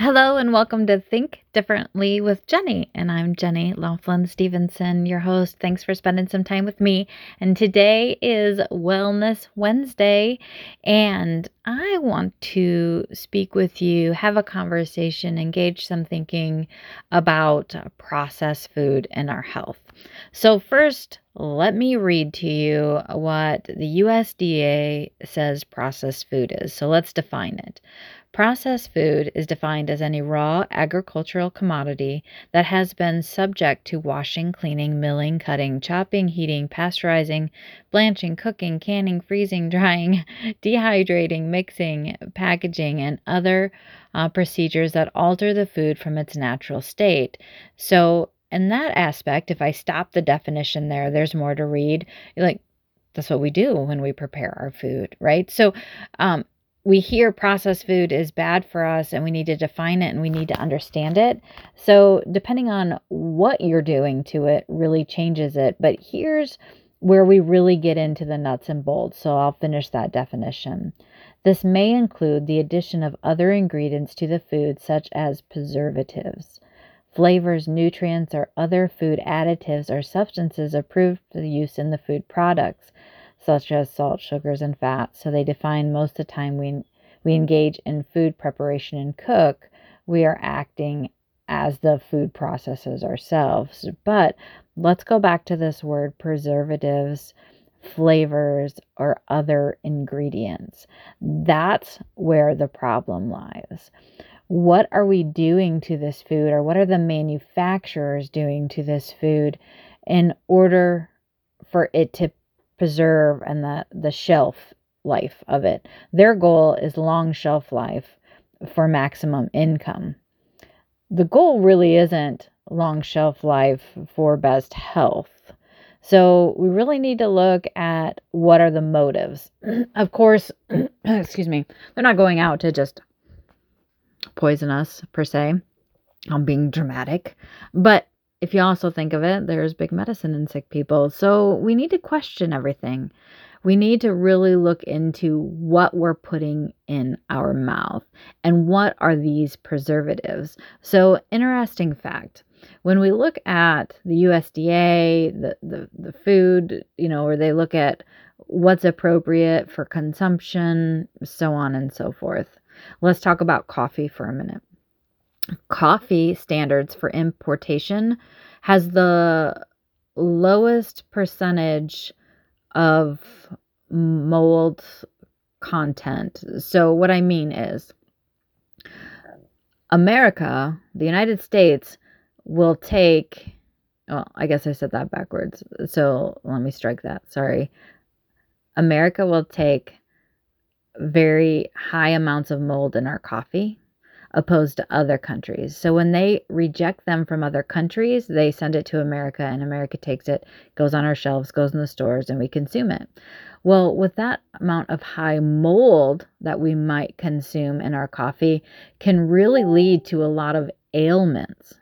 Hello and welcome to Think Differently with Jenni. And I'm Jenni Laughlin Stevenson, your host. Thanks for spending some time with me. And today is Wellness Wednesday. And I want to speak with you, have a conversation, engage some thinking about processed food and our health. So, first, let me read to you what the USDA says processed food is. So, let's define it. Processed food is defined as any raw agricultural commodity that has been subject to washing, cleaning, milling, cutting, chopping, heating, pasteurizing, blanching, cooking, canning, freezing, drying, dehydrating, mixing, packaging, and other uh, procedures that alter the food from its natural state. So, in that aspect, if I stop the definition there, there's more to read. Like, that's what we do when we prepare our food, right? So, um, we hear processed food is bad for us and we need to define it and we need to understand it. So, depending on what you're doing to it, really changes it. But here's where we really get into the nuts and bolts. So, I'll finish that definition. This may include the addition of other ingredients to the food, such as preservatives, flavors, nutrients, or other food additives or substances approved for use in the food products such as salt, sugars, and fats. So they define most of the time we, we mm-hmm. engage in food preparation and cook, we are acting as the food processes ourselves. But let's go back to this word preservatives, flavors, or other ingredients. That's where the problem lies. What are we doing to this food, or what are the manufacturers doing to this food in order for it to preserve and the, the shelf life of it. Their goal is long shelf life for maximum income. The goal really isn't long shelf life for best health. So we really need to look at what are the motives. of course, excuse me, they're not going out to just poison us per se. I'm being dramatic, but if you also think of it, there's big medicine in sick people. So we need to question everything. We need to really look into what we're putting in our mouth and what are these preservatives. So, interesting fact when we look at the USDA, the, the, the food, you know, where they look at what's appropriate for consumption, so on and so forth. Let's talk about coffee for a minute coffee standards for importation has the lowest percentage of mold content. So, what I mean is, America, the United States, will take, well, I guess I said that backwards. So, let me strike that. Sorry. America will take very high amounts of mold in our coffee opposed to other countries. So when they reject them from other countries, they send it to America and America takes it, goes on our shelves, goes in the stores, and we consume it. Well, with that amount of high mold that we might consume in our coffee, can really lead to a lot of ailments.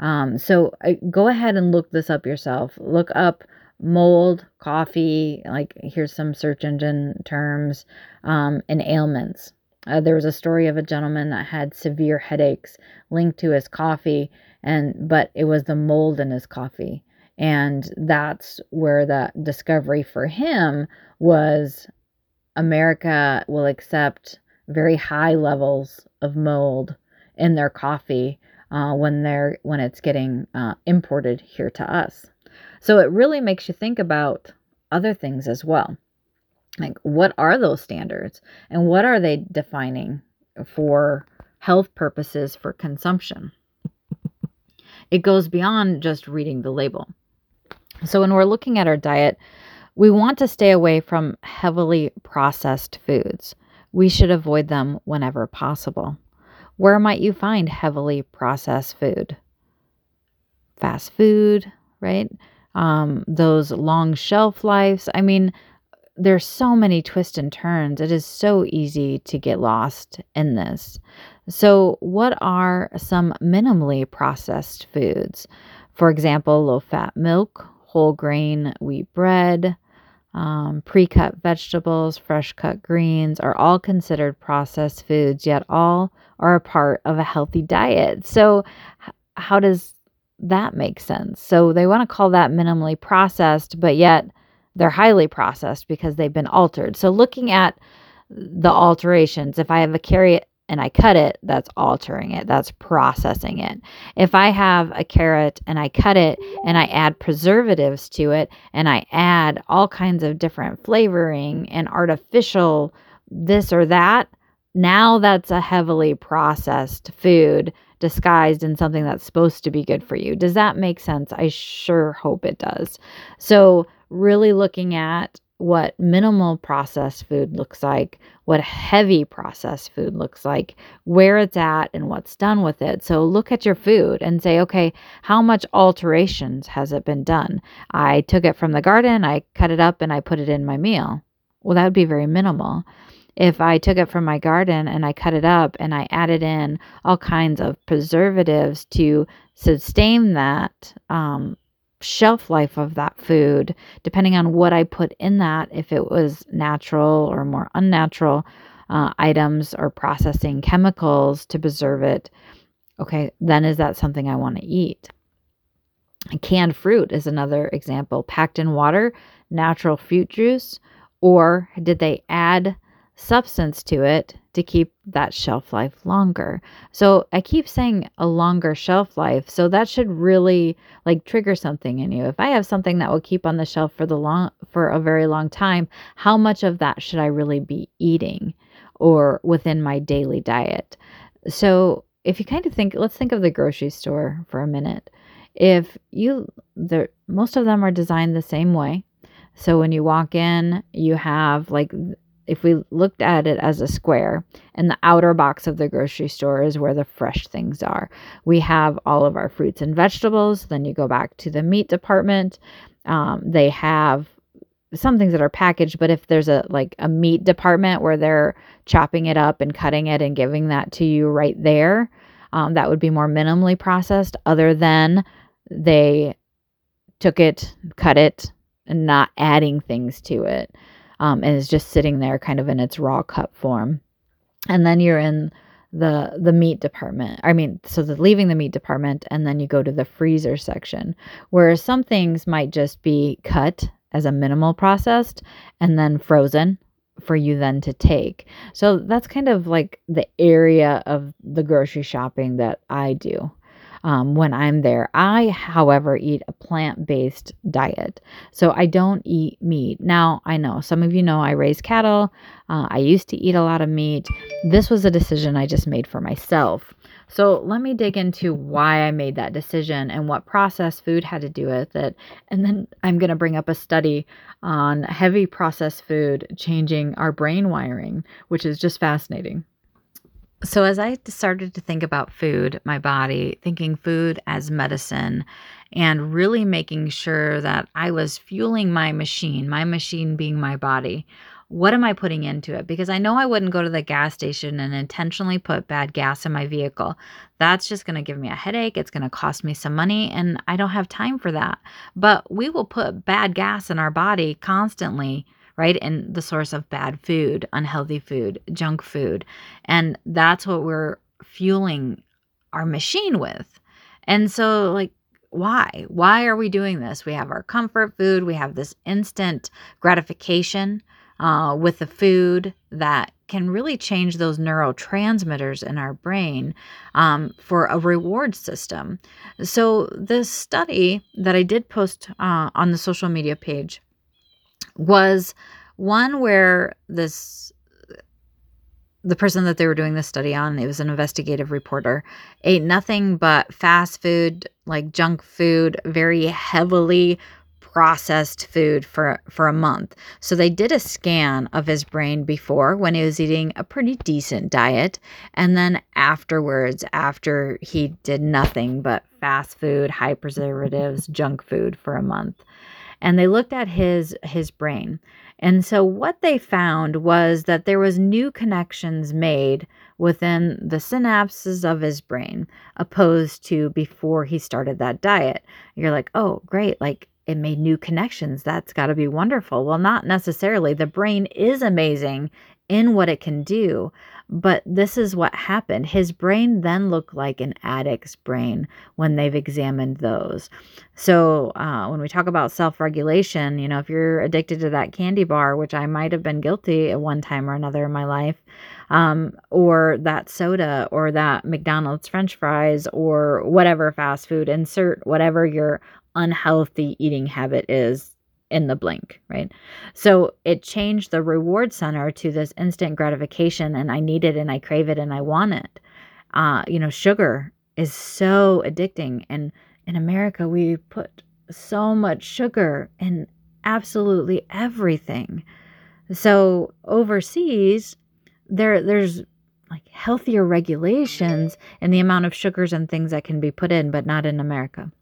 Um, so uh, go ahead and look this up yourself. Look up mold, coffee, like here's some search engine terms, um, and ailments. Uh, there was a story of a gentleman that had severe headaches linked to his coffee, and but it was the mold in his coffee, and that's where the discovery for him was. America will accept very high levels of mold in their coffee uh, when they're when it's getting uh, imported here to us. So it really makes you think about other things as well like what are those standards? And what are they defining for health purposes for consumption? It goes beyond just reading the label. So when we're looking at our diet we want to stay away from heavily processed foods. We should avoid them whenever possible. Where might you find heavily processed food? Fast food right? Um, those long shelf lives. I mean there's so many twists and turns. It is so easy to get lost in this. So, what are some minimally processed foods? For example, low fat milk, whole grain wheat bread, um, pre cut vegetables, fresh cut greens are all considered processed foods, yet all are a part of a healthy diet. So, how does that make sense? So, they want to call that minimally processed, but yet they're highly processed because they've been altered. So, looking at the alterations, if I have a carrot and I cut it, that's altering it, that's processing it. If I have a carrot and I cut it and I add preservatives to it and I add all kinds of different flavoring and artificial this or that, now that's a heavily processed food disguised in something that's supposed to be good for you. Does that make sense? I sure hope it does. So, really looking at what minimal processed food looks like, what heavy processed food looks like, where it's at, and what's done with it. So look at your food and say, okay, how much alterations has it been done? I took it from the garden, I cut it up, and I put it in my meal. Well, that would be very minimal. If I took it from my garden and I cut it up and I added in all kinds of preservatives to sustain that um, shelf life of that food, depending on what I put in that, if it was natural or more unnatural uh, items or processing chemicals to preserve it, okay, then is that something I want to eat? Canned fruit is another example, packed in water, natural fruit juice, or did they add substance to it to keep that shelf life longer. So I keep saying a longer shelf life. So that should really like trigger something in you. If I have something that will keep on the shelf for the long for a very long time, how much of that should I really be eating or within my daily diet? So if you kind of think let's think of the grocery store for a minute. If you the most of them are designed the same way. So when you walk in, you have like if we looked at it as a square and the outer box of the grocery store is where the fresh things are. We have all of our fruits and vegetables then you go back to the meat department. Um, they have some things that are packaged but if there's a like a meat department where they're chopping it up and cutting it and giving that to you right there um, that would be more minimally processed other than they took it cut it and not adding things to it um, and is just sitting there kind of in its raw cut form. And then you're in the the meat department. I mean, so the leaving the meat department and then you go to the freezer section where some things might just be cut as a minimal processed and then frozen for you then to take. So that's kind of like the area of the grocery shopping that I do um, when I'm there. I, however, eat a plant based diet. So I don't eat meat. Now, I know some of you know I raise cattle. Uh, I used to eat a lot of meat. This was a decision I just made for myself. So let me dig into why I made that decision and what processed food had to do with it. And then I'm going to bring up a study on heavy processed food changing our brain wiring, which is just fascinating. So, as I started to think about food, my body, thinking food as medicine, and really making sure that I was fueling my machine, my machine being my body, what am I putting into it? Because I know I wouldn't go to the gas station and intentionally put bad gas in my vehicle. That's just going to give me a headache. It's going to cost me some money, and I don't have time for that. But we will put bad gas in our body constantly right? And the source of bad food, unhealthy food, junk food. And that's what we're fueling our machine with. And so, like, why? Why are we doing this? We have our comfort food, we have this instant gratification uh, with the food that can really change those neurotransmitters in our brain um, for a reward system. So, this study that I did post uh, on the social media page was one where this the person that they were doing this study on, it was an investigative reporter, ate nothing but fast food, like junk food, very heavily processed food for for a month. So they did a scan of his brain before when he was eating a pretty decent diet and then afterwards after he did nothing but fast food, high preservatives, junk food for a month and they looked at his his brain. And so what they found was that there was new connections made within the synapses of his brain opposed to before he started that diet. You're like, "Oh, great. Like it made new connections. That's got to be wonderful. Well, not necessarily. The brain is amazing in what it can do, but this is what happened. His brain then looked like an addict's brain when they've examined those. So, uh, when we talk about self regulation, you know, if you're addicted to that candy bar, which I might have been guilty at one time or another in my life, um, or that soda, or that McDonald's french fries, or whatever fast food, insert whatever your unhealthy eating habit is in the blink, right? So it changed the reward center to this instant gratification, and I need it and I crave it and I want it. Uh, you know, sugar is so addicting. And in America, we put so much sugar in absolutely everything. So overseas, there there's like healthier regulations in the amount of sugars and things that can be put in, but not in America.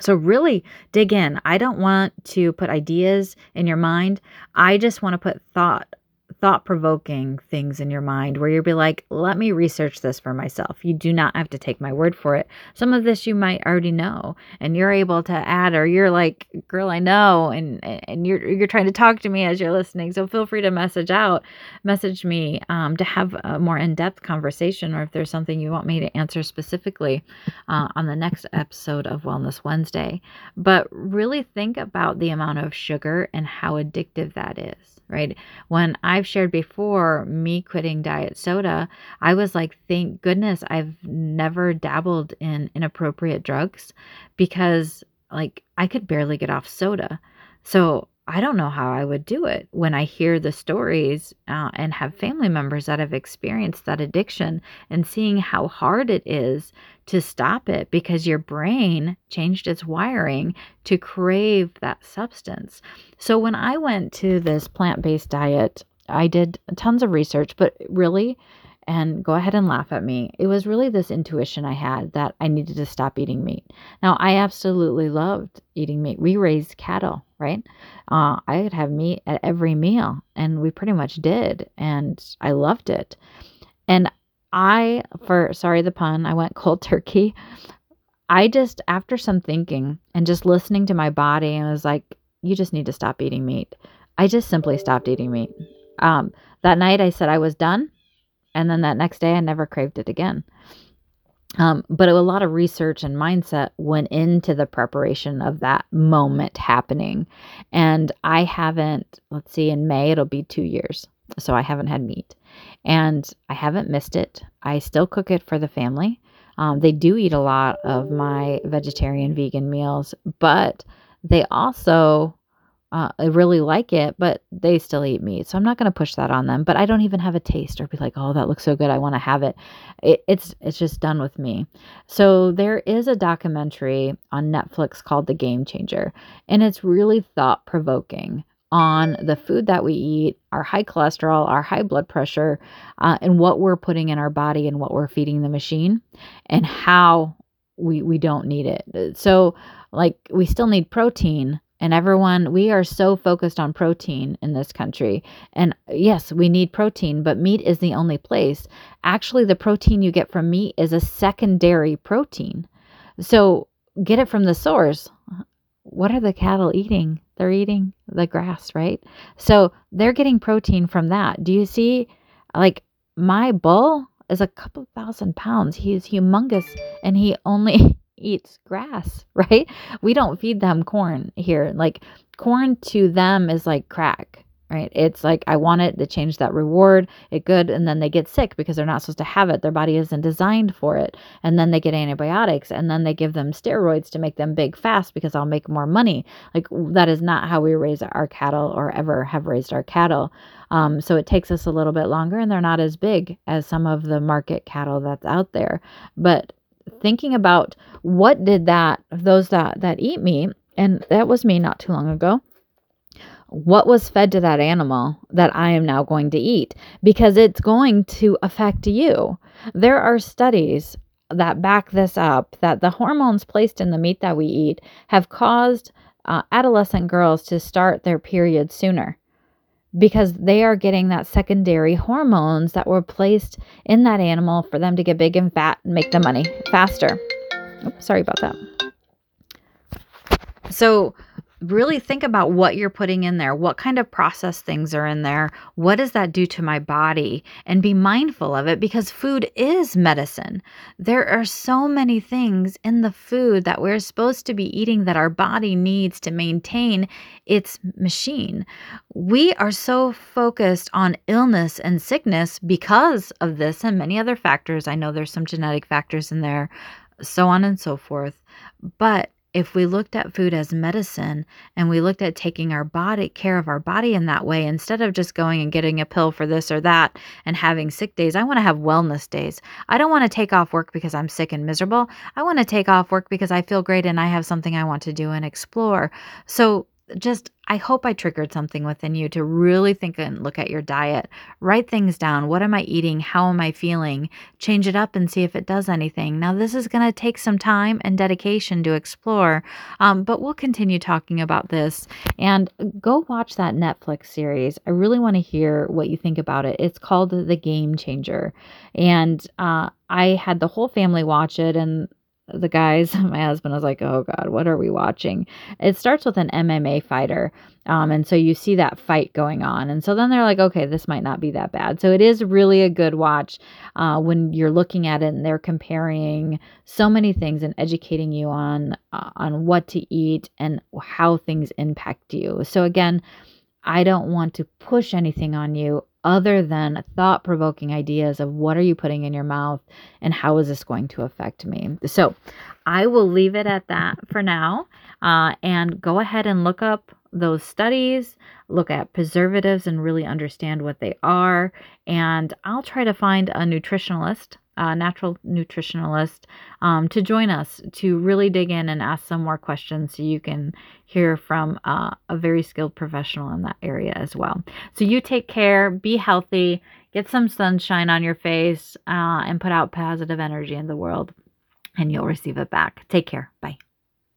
So, really dig in. I don't want to put ideas in your mind. I just want to put thought thought provoking things in your mind where you'll be like, let me research this for myself. You do not have to take my word for it. Some of this you might already know and you're able to add, or you're like, girl, I know. And, and you're, you're trying to talk to me as you're listening. So feel free to message out, message me um, to have a more in-depth conversation, or if there's something you want me to answer specifically uh, on the next episode of Wellness Wednesday. But really think about the amount of sugar and how addictive that is right? When I've shared before me quitting diet soda, I was like, thank goodness I've never dabbled in inappropriate drugs because like I could barely get off soda. So I don't know how I would do it when I hear the stories uh, and have family members that have experienced that addiction and seeing how hard it is to stop it because your brain changed its wiring to crave that substance. So when I went to this plant based diet, I did tons of research, but really, and go ahead and laugh at me. It was really this intuition I had that I needed to stop eating meat. Now, I absolutely loved eating meat. We raised cattle, right? Uh, I would have meat at every meal, and we pretty much did, and I loved it. And I, for sorry the pun, I went cold turkey. I just, after some thinking and just listening to my body, and was like, you just need to stop eating meat. I just simply stopped eating meat. Um, that night I said I was done. And then that next day I never craved it again. Um, but a lot of research and mindset went into the preparation of that moment happening. And I haven't, let's see, in May it'll be two years. So I haven't had meat and I haven't missed it. I still cook it for the family. Um, they do eat a lot of my vegetarian vegan meals, but they also uh, I really like it, but they still eat meat. So I'm not going to push that on them. But I don't even have a taste or be like, oh, that looks so good. I want to have it. it. It's it's just done with me. So there is a documentary on Netflix called The Game Changer, and it's really thought provoking on the food that we eat, our high cholesterol, our high blood pressure, uh, and what we're putting in our body and what we're feeding the machine, and how we we don't need it. So, like, we still need protein. And everyone, we are so focused on protein in this country. And uh, yes, we need protein, but meat is the only place. Actually, the protein you get from meat is a secondary protein. So get it from the source. What are the cattle eating? They're eating the grass, right? So they're getting protein from that. Do you see? Like my bull is a couple thousand pounds. He is humongous and he only eats grass, right? We don't feed them corn here. Like corn to them is like crack right? It's like I want it to change that reward, it good, and then they get sick because they're not supposed to have it. Their body isn't designed for it. And then they get antibiotics and then they give them steroids to make them big fast because I'll make more money. Like that is not how we raise our cattle or ever have raised our cattle. Um, so it takes us a little bit longer and they're not as big as some of the market cattle that's out there. But thinking about what did that those that that eat me and that was me not too long ago. What was fed to that animal that I am now going to eat? Because it's going to affect you. There are studies that back this up that the hormones placed in the meat that we eat have caused uh, adolescent girls to start their period sooner because they are getting that secondary hormones that were placed in that animal for them to get big and fat and make the money faster. Oops, sorry about that. So, really think about what you're putting in there. What kind of processed things are in there? What does that do to my body? And be mindful of it because food is medicine. There are so many things in the food that we're supposed to be eating that our body needs to maintain its machine. We are so focused on illness and sickness because of this and many other factors. I know there's some genetic factors in there, so on and so forth. But if we looked at food as medicine and we looked at taking our body care of our body in that way instead of just going and getting a pill for this or that and having sick days i want to have wellness days. I don't want to take off work because i'm sick and miserable. I want to take off work because i feel great and i have something i want to do and explore. So just I hope I triggered something within you to really think and look at your diet. Write things down. What am I eating? How am I feeling? Change it up and see if it does anything. Now, this is going to take some time and dedication to explore, um, but we'll continue talking about this. And go watch that Netflix series. I really want to hear what you think about it. It's called The Game Changer. And uh, I had the whole family watch it, and the guys, my husband was like, oh God, what are we watching? It starts with an MMA fighter. Um, and so you see that fight going on. And so then they're like, okay, this might not be that bad. So it is really a good watch uh, when you're looking at it and they're comparing so many things and educating you on, uh, on what to eat and how things impact you. So again, I don't want to push anything on you other than thought provoking ideas of what are you putting in your mouth and how is this going to affect me. So I will leave it at that for now uh, and go ahead and look up those studies, look at preservatives and really understand what they are. And I'll try to find a nutritionalist a natural nutritionalist, um, to join us to really dig in and ask some more questions so you can hear from uh, a very skilled professional in that area as well. So you take care, be healthy, get some sunshine on your face, uh, and put out positive energy in the world, and you'll receive it back. Take care. Bye.